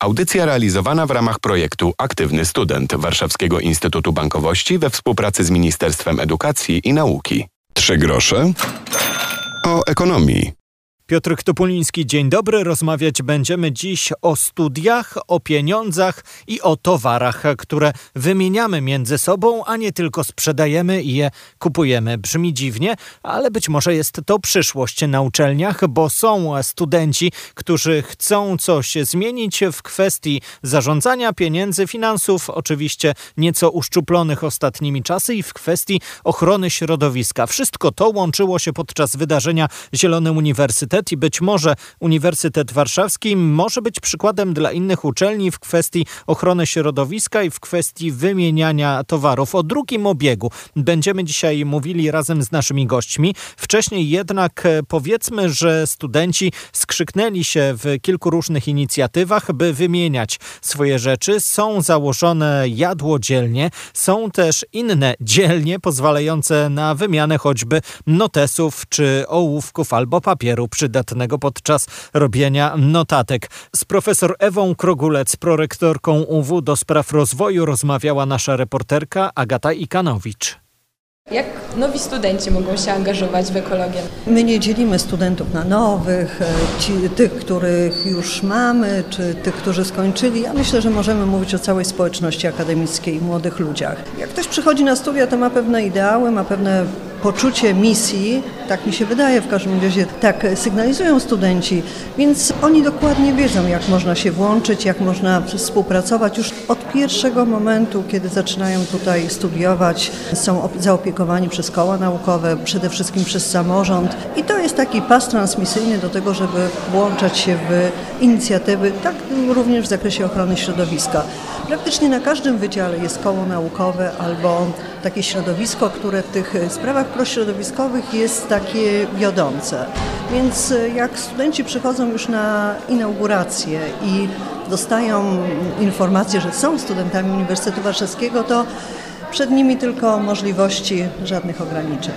Audycja realizowana w ramach projektu Aktywny Student Warszawskiego Instytutu Bankowości we współpracy z Ministerstwem Edukacji i Nauki. Trzy grosze o ekonomii. Piotr Topuliński, dzień dobry. Rozmawiać będziemy dziś o studiach, o pieniądzach i o towarach, które wymieniamy między sobą, a nie tylko sprzedajemy i je kupujemy. Brzmi dziwnie, ale być może jest to przyszłość na uczelniach, bo są studenci, którzy chcą coś zmienić w kwestii zarządzania pieniędzy, finansów, oczywiście nieco uszczuplonych ostatnimi czasy i w kwestii ochrony środowiska. Wszystko to łączyło się podczas wydarzenia Zielony Uniwersytet Uniwersytet i być może Uniwersytet Warszawski może być przykładem dla innych uczelni w kwestii ochrony środowiska i w kwestii wymieniania towarów. O drugim obiegu będziemy dzisiaj mówili razem z naszymi gośćmi. Wcześniej jednak e, powiedzmy, że studenci skrzyknęli się w kilku różnych inicjatywach, by wymieniać swoje rzeczy. Są założone jadłodzielnie, są też inne dzielnie pozwalające na wymianę choćby notesów czy ołówków albo papieru przy przydatnego podczas robienia notatek. Z profesor Ewą Krogulec, prorektorką UW do spraw rozwoju rozmawiała nasza reporterka Agata Ikanowicz. Jak nowi studenci mogą się angażować w ekologię? My nie dzielimy studentów na nowych, e, ci, tych, których już mamy, czy tych, którzy skończyli. Ja myślę, że możemy mówić o całej społeczności akademickiej i młodych ludziach. Jak ktoś przychodzi na studia, to ma pewne ideały, ma pewne poczucie misji, tak mi się wydaje w każdym razie, tak sygnalizują studenci, więc oni dokładnie wiedzą, jak można się włączyć, jak można współpracować. Już od pierwszego momentu, kiedy zaczynają tutaj studiować, są zaopiekowani przez koła naukowe, przede wszystkim przez samorząd i to jest taki pas transmisyjny do tego, żeby włączać się w inicjatywy, tak również w zakresie ochrony środowiska. Praktycznie na każdym wydziale jest koło naukowe albo takie środowisko, które w tych sprawach prośrodowiskowych jest takie wiodące. Więc e, jak studenci przychodzą już na inaugurację i dostają informację, że są studentami Uniwersytetu Warszawskiego, to przed nimi tylko możliwości, żadnych ograniczeń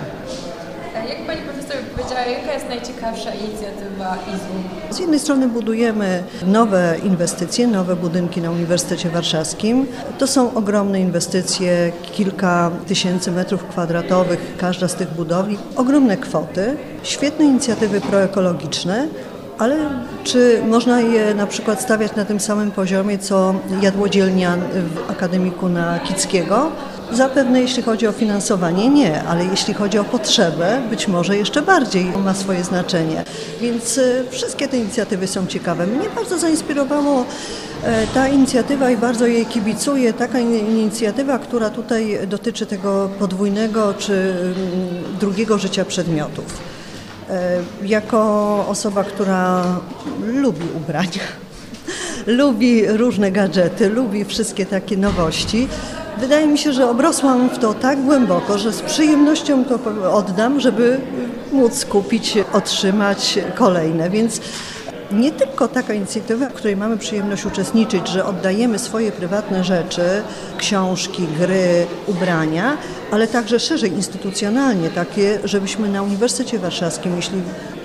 powiedziała, jaka jest najciekawsza inicjatywa IZU? Z jednej strony budujemy nowe inwestycje, nowe budynki na Uniwersytecie Warszawskim. To są ogromne inwestycje, kilka tysięcy metrów kwadratowych, każda z tych budowli. Ogromne kwoty, świetne inicjatywy proekologiczne, ale czy można je na przykład stawiać na tym samym poziomie, co jadłodzielnia w Akademiku na Kickiego? Zapewne jeśli chodzi o finansowanie nie, ale jeśli chodzi o potrzebę, być może jeszcze bardziej ma swoje znaczenie. Więc e, wszystkie te inicjatywy są ciekawe. Mnie bardzo zainspirowało e, ta inicjatywa i bardzo jej kibicuję. Taka inicjatywa, która tutaj dotyczy tego podwójnego czy mm, drugiego życia przedmiotów. E, jako osoba, która lubi ubrania, lubi różne gadżety, lubi wszystkie takie nowości, Wydaje mi się, że obrosłam w to tak głęboko, że z przyjemnością to oddam, żeby móc kupić, otrzymać kolejne. Więc nie tylko taka inicjatywa, w której mamy przyjemność uczestniczyć, że oddajemy swoje prywatne rzeczy, książki, gry, ubrania, ale także szerzej instytucjonalnie takie, żebyśmy na Uniwersytecie Warszawskim, jeśli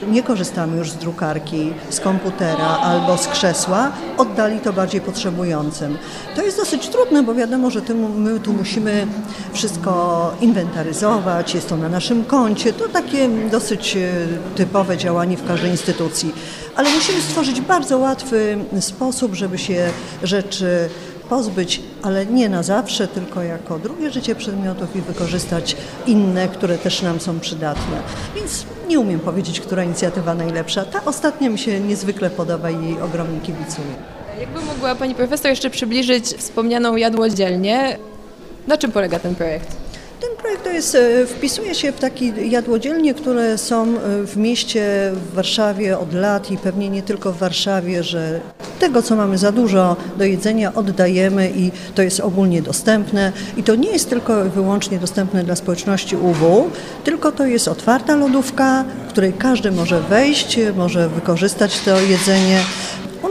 nie korzystamy już z drukarki, z komputera albo z krzesła, oddali to bardziej potrzebującym. To jest dosyć trudne, bo wiadomo, że my tu musimy wszystko inwentaryzować, jest to na naszym koncie. To takie dosyć e, typowe działanie w każdej instytucji. Ale musimy stworzyć bardzo łatwy sposób, żeby się rzeczy pozbyć, ale nie na zawsze, tylko jako drugie życie przedmiotów i wykorzystać inne, które też nam są przydatne. Więc nie umiem powiedzieć, która inicjatywa najlepsza. Ta ostatnia mi się niezwykle podoba i jej ogromnie kibicuję. Jakby mogła Pani Profesor jeszcze przybliżyć wspomnianą jadłodzielnię, na czym polega ten projekt? Ten projekt to jest, e, wpisuje się w takie jadłodzielnie, które są e, w mieście, w Warszawie od lat i pewnie nie tylko w Warszawie, że tego, co mamy za dużo do jedzenia, oddajemy i to jest ogólnie dostępne. I to nie jest tylko wyłącznie dostępne dla społeczności UW, tylko to jest otwarta lodówka, w której każdy może wejść, może wykorzystać to jedzenie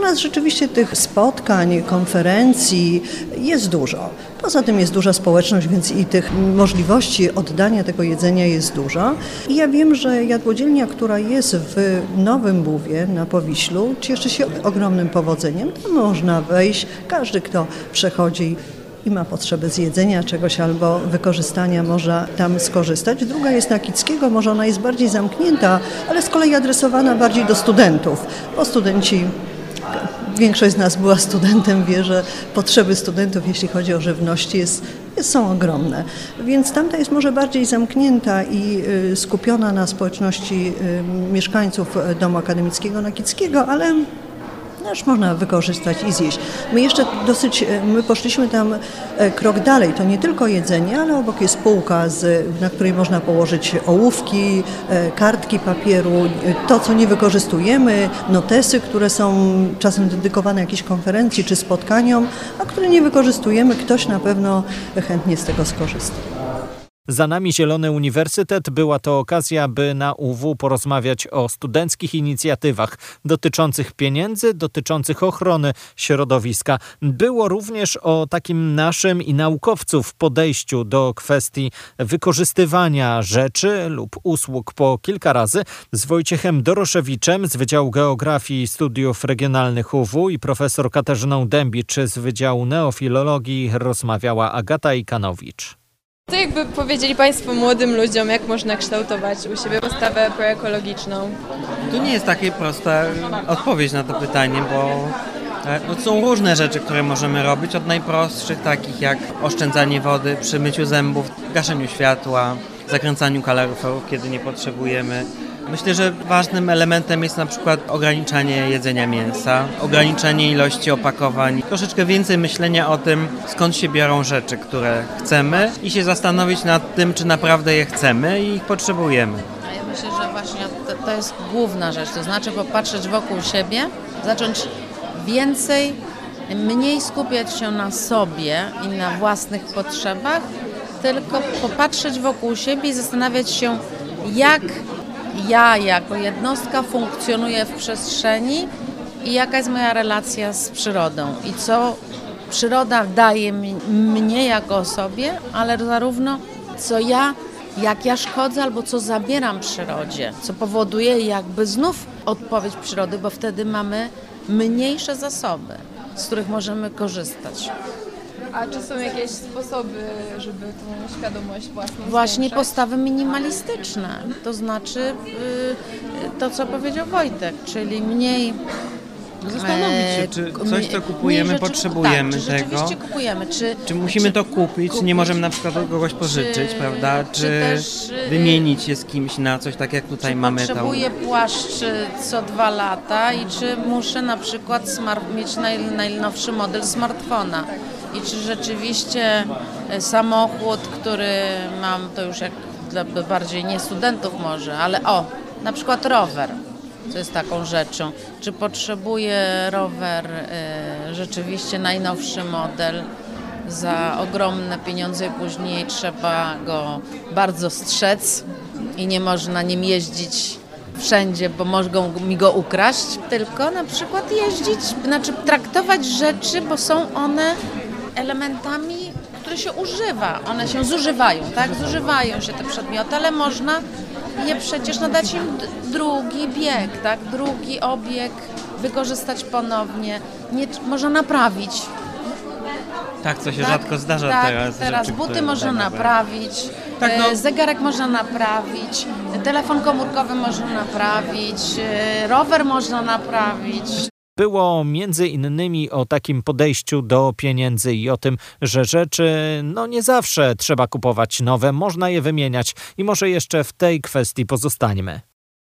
nas rzeczywiście tych spotkań, konferencji jest dużo. Poza tym jest duża społeczność, więc i tych możliwości oddania tego jedzenia jest dużo. I ja wiem, że jadłodzielnia, która jest w Nowym Buwie na Powiślu, cieszy się ogromnym powodzeniem. Tam można wejść, każdy, kto przechodzi i ma potrzebę zjedzenia czegoś albo wykorzystania, może tam skorzystać. Druga jest na Kickiego, może ona jest bardziej zamknięta, ale z kolei adresowana bardziej do studentów, bo studenci Większość z nas była studentem, wie, że potrzeby studentów, jeśli chodzi o żywność, jest, są ogromne. Więc tamta jest może bardziej zamknięta i y, skupiona na społeczności y, mieszkańców Domu Akademickiego Nakickiego, ale też można wykorzystać i zjeść. My jeszcze dosyć, e, my poszliśmy tam e, krok dalej, to nie tylko jedzenie, ale obok jest półka, z, na której można położyć ołówki, e, kartki papieru, to co nie wykorzystujemy, notesy, które są czasem dedykowane jakiejś konferencji czy spotkaniom, a które nie wykorzystujemy, ktoś na pewno chętnie z tego skorzysta. Za nami Zielony Uniwersytet była to okazja, by na UW porozmawiać o studenckich inicjatywach dotyczących pieniędzy, dotyczących ochrony środowiska. Było również o takim naszym i naukowców podejściu do kwestii wykorzystywania rzeczy lub usług po kilka razy z Wojciechem Doroszewiczem z Wydziału Geografii Studiów Regionalnych UW i profesor Katarzyną Dębicz z Wydziału Neofilologii rozmawiała Agata Ikanowicz. Co jakby powiedzieli Państwo młodym ludziom, jak można kształtować u siebie postawę proekologiczną? To nie jest takie prosta odpowiedź na to pytanie, bo e, no, są różne rzeczy, które możemy robić, od najprostszych takich jak oszczędzanie wody przy myciu zębów, gaszeniu światła, zakręcaniu kaloryferów, kiedy nie potrzebujemy, Myślę, że ważnym elementem jest na przykład ograniczanie jedzenia mięsa, ograniczenie ilości opakowań, troszeczkę więcej myślenia o tym, skąd się biorą rzeczy, które chcemy i się zastanowić nad tym, czy naprawdę je chcemy i ich potrzebujemy. Ja myślę, że właśnie to, to jest główna rzecz, to znaczy popatrzeć wokół siebie, zacząć więcej, mniej skupiać się na sobie i na własnych potrzebach, tylko popatrzeć wokół siebie i zastanawiać się, jak ja jako jednostka funkcjonuję w przestrzeni i jaka jest moja relacja z przyrodą i co przyroda daje mnie jako osobie, ale zarówno co ja, jak ja szkodzę albo co zabieram przyrodzie, co powoduje jakby znów odpowiedź przyrody, bo wtedy mamy mniejsze zasoby, z których możemy korzystać. A czy są jakieś sposoby, żeby tą świadomość własną Właśnie zwiększać? postawy minimalistyczne, to znaczy yy, to, co powiedział Wojtek, czyli mniej Zastanowić się, czy e, coś, co kupujemy, rzeczy- potrzebujemy tak, czy tego. rzeczywiście kupujemy, czy, Czy musimy to kupić, czy nie kupić, możemy na przykład od kogoś pożyczyć, czy- prawda? czy Czy, też, y, wymienić je z kimś na coś, tak jak tutaj czy mamy tą... potrzebuję płaszcz co dwa lata i czy muszę na przykład smart, mieć naj, najnowszy model smartfona. I czy rzeczywiście e, samochód, który mam, to już jak dla bardziej nie studentów może, ale o, na przykład rower, co jest taką rzeczą. Czy potrzebuję rower e, rzeczywiście najnowszy model za ogromne pieniądze później trzeba go bardzo strzec i nie można nim jeździć wszędzie, bo mogą mi go ukraść, tylko na przykład jeździć, znaczy traktować rzeczy, bo są one elementami, które się używa. One się zużywają, tak? Zużywają się te przedmioty, ale można je przecież nadać im drugi bieg, tak? Drugi obieg, wykorzystać ponownie. Nie, można naprawić. Tak, co się tak? rzadko zdarza tak, teraz. Teraz rzeczy, buty można tak naprawić, Tak, no. e, zegarek można naprawić, telefon komórkowy można naprawić, e, rower można naprawić. Było między innymi o takim podejściu do pieniędzy i o tym, że rzeczy no nie zawsze trzeba kupować nowe, można je wymieniać i może jeszcze w tej kwestii pozostańmy.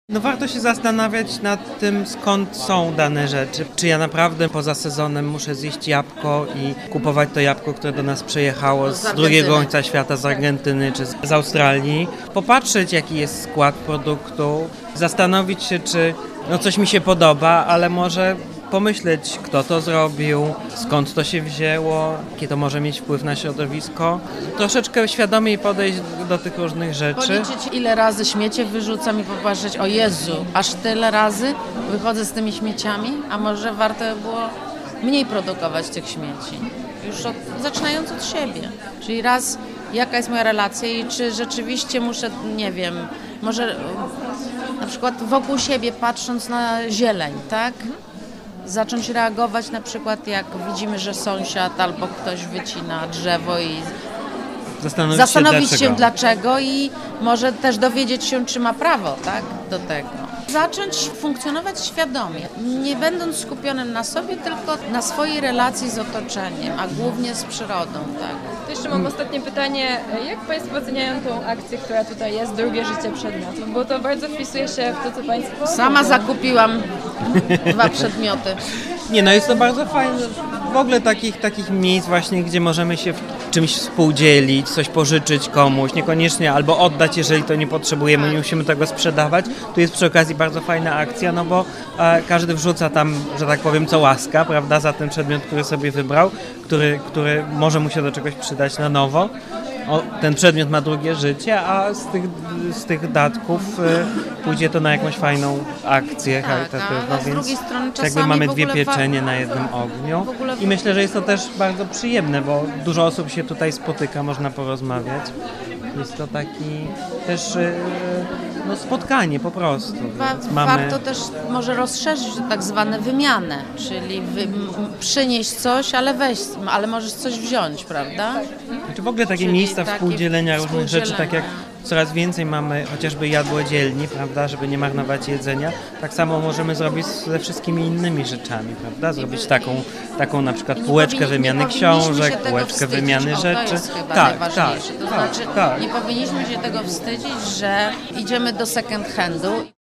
No warto się zastanawiać nad tym, skąd są dane rzeczy. Czy ja naprawdę poza sezonem muszę zjeść jabłko i kupować to jabłko, które do nas przyjechało Z drugiego końca świata, z Argentyny czy z, z Australii. Popatrzeć, jaki jest skład produktu, zastanowić się, czy no coś mi się podoba, ale może pomyśleć, kto to zrobił, skąd to się wzięło, jaki to może mieć wpływ na środowisko. Troszeczkę świadomiej podejść do tych różnych rzeczy. Policzyć ile razy śmiecie wyrzucam i popatrzeć, o Jezu, aż tyle razy wychodzę z tymi śmieciami, a może warto było mniej produkować tych śmieci. Już od, zaczynając od siebie. Czyli raz, jaka jest moja relacja i czy rzeczywiście muszę, nie wiem, może na przykład wokół siebie patrząc na zieleń, tak? Zacząć reagować na przykład jak widzimy, że sąsiad albo ktoś wycina drzewo i Zastanowić, zastanowić się, dlaczego. dlaczego i może też dowiedzieć się, czy ma prawo tak, do tego. Zacząć funkcjonować świadomie, nie będąc skupionym na sobie, tylko na swojej relacji z otoczeniem, a głównie z przyrodą. Tak. Jeszcze mam ostatnie pytanie. Jak Państwo oceniają tą akcję, która tutaj jest, drugie życie przedmiotów? Bo to bardzo wpisuje się w to, co Państwo Sama zakupiłam dwa przedmioty. Nie, no jest to bardzo fajne. W ogóle takich, takich miejsc właśnie, gdzie możemy się czymś współdzielić, coś pożyczyć komuś, niekoniecznie albo oddać, jeżeli to nie potrzebujemy, nie musimy tego sprzedawać. Tu jest przy okazji bardzo fajna akcja, no bo e, każdy wrzuca tam, że tak powiem, co łaska, prawda, za ten przedmiot, który sobie wybrał, który, który może mu się do czegoś przydać na nowo. O, ten przedmiot ma drugie życie, a z tych, z tych datków y, pójdzie to na jakąś fajną akcję Tak, charytatywną, z więc drugiej strony jakby czasami mamy w dwie pieczenie na jednym ogniu i myślę, że jest to też bardzo przyjemne, bo dużo osób się tutaj spotyka, można porozmawiać. Jest to taki też y, no, spotkanie po prostu. Wa- mamy... Warto też może rozszerzyć tak zwane wymianę, czyli wy, przynieść coś, ale weź, ale możesz coś wziąć, prawda? Czy w ogóle takie Czyli miejsca takie współdzielenia różnych rzeczy, tak jak. Coraz więcej mamy chociażby jadłodzielni, prawda, żeby nie marnować jedzenia, tak samo możemy zrobić ze wszystkimi innymi rzeczami, prawda, zrobić taką, taką na przykład półeczkę wymiany książek, półeczkę wymiany rzeczy. Tak, tak, to tak, znaczy, tak. nie powinniśmy się tego wstydzić, że idziemy do second handu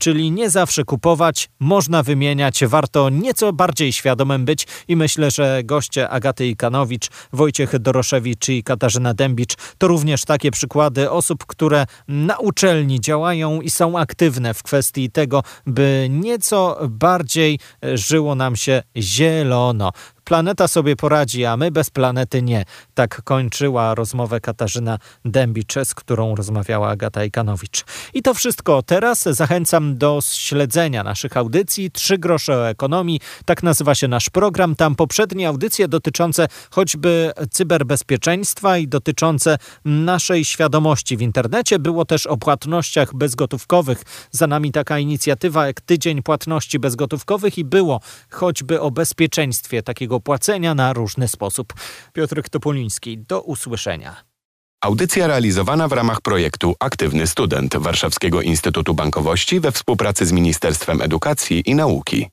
Czyli nie zawsze kupować, można wymieniać, warto nieco bardziej świadomym być i myślę, że goście Agaty Ikanowicz, Wojciech Doroszewicz i Katarzyna Dębicz to również takie przykłady osób, które na uczelni działają i są aktywne w kwestii tego, by nieco bardziej żyło nam się zielono. Planeta sobie poradzi, a my bez planety nie. Tak kończyła rozmowę Katarzyna Dębicz, z którą rozmawiała Agata Ikanowicz. I to wszystko. Teraz zachęcam do śledzenia naszych audycji. Trzy grosze o ekonomii. Tak nazywa się nasz program. Tam poprzednie audycje dotyczące choćby cyberbezpieczeństwa i dotyczące naszej świadomości w internecie. Było też o płatnościach bezgotówkowych. Za nami taka inicjatywa jak Tydzień Płatności Bezgotówkowych i było choćby o bezpieczeństwie takiego płacenia na różny sposób. Piotr Topoliński, do usłyszenia. Audycja realizowana w ramach projektu Aktywny Student Warszawskiego Instytutu Bankowości we współpracy z Ministerstwem Edukacji i Nauki.